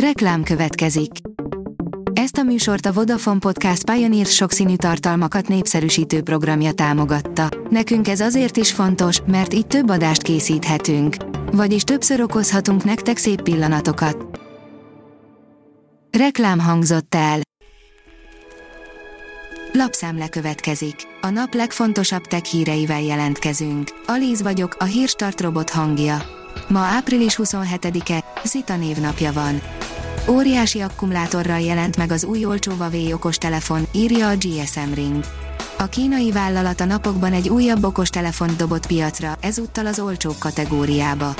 Reklám következik. Ezt a műsort a Vodafone Podcast Pioneer sokszínű tartalmakat népszerűsítő programja támogatta. Nekünk ez azért is fontos, mert így több adást készíthetünk. Vagyis többször okozhatunk nektek szép pillanatokat. Reklám hangzott el. Lapszemle következik. A nap legfontosabb tech híreivel jelentkezünk. Alíz vagyok, a hírstart robot hangja. Ma április 27-e, Zita névnapja van. Óriási akkumulátorral jelent meg az új olcsó Huawei okostelefon, írja a GSM Ring. A kínai vállalat a napokban egy újabb okostelefont dobott piacra, ezúttal az olcsóbb kategóriába.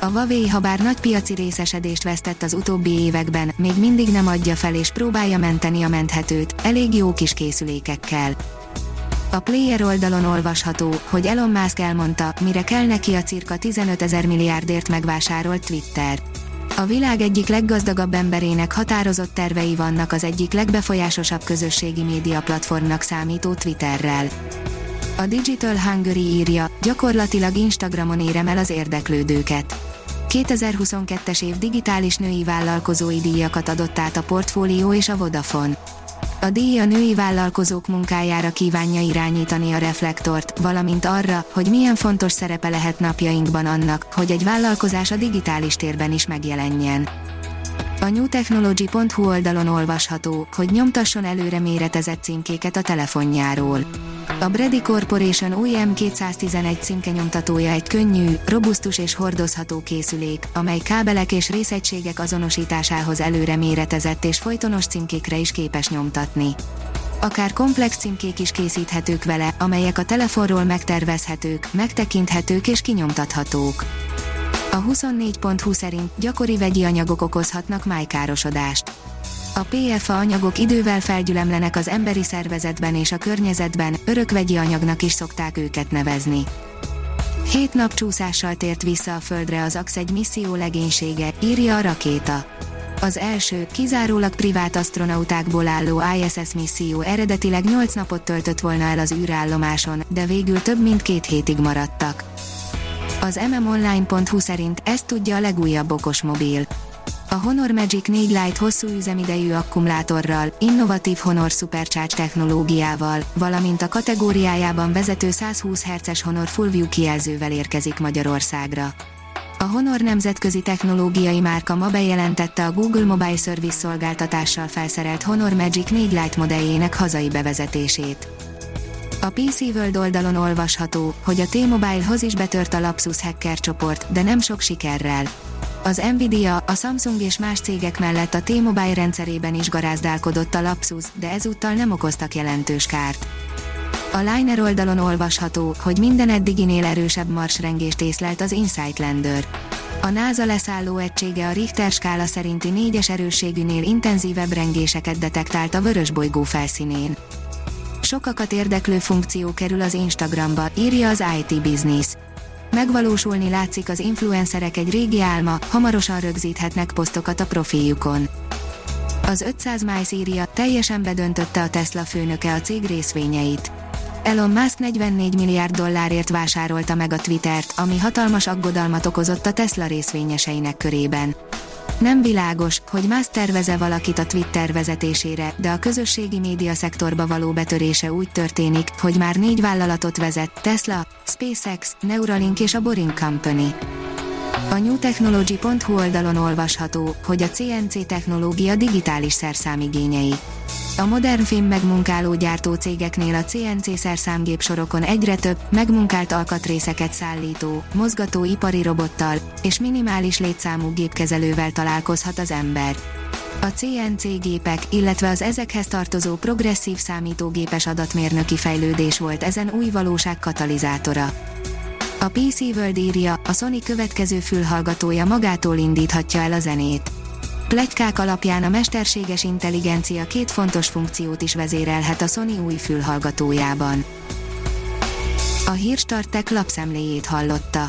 A Huawei ha bár nagy piaci részesedést vesztett az utóbbi években, még mindig nem adja fel és próbálja menteni a menthetőt, elég jó kis készülékekkel. A Player oldalon olvasható, hogy Elon Musk elmondta, mire kell neki a cirka 15 ezer milliárdért megvásárolt Twitter. A világ egyik leggazdagabb emberének határozott tervei vannak az egyik legbefolyásosabb közösségi média platformnak számító Twitterrel. A Digital Hungary írja, gyakorlatilag Instagramon érem el az érdeklődőket. 2022-es év digitális női vállalkozói díjakat adott át a Portfólió és a Vodafone. A díj a női vállalkozók munkájára kívánja irányítani a reflektort, valamint arra, hogy milyen fontos szerepe lehet napjainkban annak, hogy egy vállalkozás a digitális térben is megjelenjen. A newtechnology.hu oldalon olvasható, hogy nyomtasson előre méretezett címkéket a telefonjáról. A Brady Corporation új M211 címke nyomtatója egy könnyű, robusztus és hordozható készülék, amely kábelek és részegységek azonosításához előre méretezett és folytonos címkékre is képes nyomtatni. Akár komplex címkék is készíthetők vele, amelyek a telefonról megtervezhetők, megtekinthetők és kinyomtathatók. A 24.20 szerint gyakori vegyi anyagok okozhatnak májkárosodást. A PFA anyagok idővel felgyülemlenek az emberi szervezetben és a környezetben, örökvegyi anyagnak is szokták őket nevezni. Hét nap csúszással tért vissza a Földre az AX egy misszió legénysége, írja a rakéta. Az első, kizárólag privát astronautákból álló ISS misszió eredetileg 8 napot töltött volna el az űrállomáson, de végül több mint két hétig maradtak. Az mmonline.hu szerint ezt tudja a legújabb okos mobil. A Honor Magic 4 Lite hosszú üzemidejű akkumulátorral, innovatív Honor Supercharge technológiával, valamint a kategóriájában vezető 120 Hz Honor Full View kijelzővel érkezik Magyarországra. A Honor nemzetközi technológiai márka ma bejelentette a Google Mobile Service szolgáltatással felszerelt Honor Magic 4 Lite modelljének hazai bevezetését. A PC World oldalon olvasható, hogy a T-Mobile-hoz is betört a Lapsus hacker csoport, de nem sok sikerrel. Az Nvidia, a Samsung és más cégek mellett a T-Mobile rendszerében is garázdálkodott a Lapsus, de ezúttal nem okoztak jelentős kárt. A Liner oldalon olvasható, hogy minden eddiginél erősebb marsrengést észlelt az Insight Lander. A NASA leszálló egysége a Richter skála szerinti négyes erősségűnél intenzívebb rengéseket detektált a vörös bolygó felszínén. Sokakat érdeklő funkció kerül az Instagramba, írja az IT Business. Megvalósulni látszik az influencerek egy régi álma, hamarosan rögzíthetnek posztokat a profiljukon. Az 500 máj írja, teljesen bedöntötte a Tesla főnöke a cég részvényeit. Elon Musk 44 milliárd dollárért vásárolta meg a Twittert, ami hatalmas aggodalmat okozott a Tesla részvényeseinek körében. Nem világos, hogy más terveze valakit a Twitter vezetésére, de a közösségi média szektorba való betörése úgy történik, hogy már négy vállalatot vezet, Tesla, SpaceX, Neuralink és a Boring Company. A newtechnology.hu oldalon olvasható, hogy a CNC technológia digitális szerszámigényei. A modern film megmunkáló gyártó cégeknél a CNC szerszámgép sorokon egyre több, megmunkált alkatrészeket szállító, mozgató ipari robottal és minimális létszámú gépkezelővel találkozhat az ember. A CNC gépek, illetve az ezekhez tartozó progresszív számítógépes adatmérnöki fejlődés volt ezen új valóság katalizátora. A PC World írja, a Sony következő fülhallgatója magától indíthatja el a zenét. Plegykák alapján a mesterséges intelligencia két fontos funkciót is vezérelhet a Sony új fülhallgatójában. A hírstartek lapszemléjét hallotta.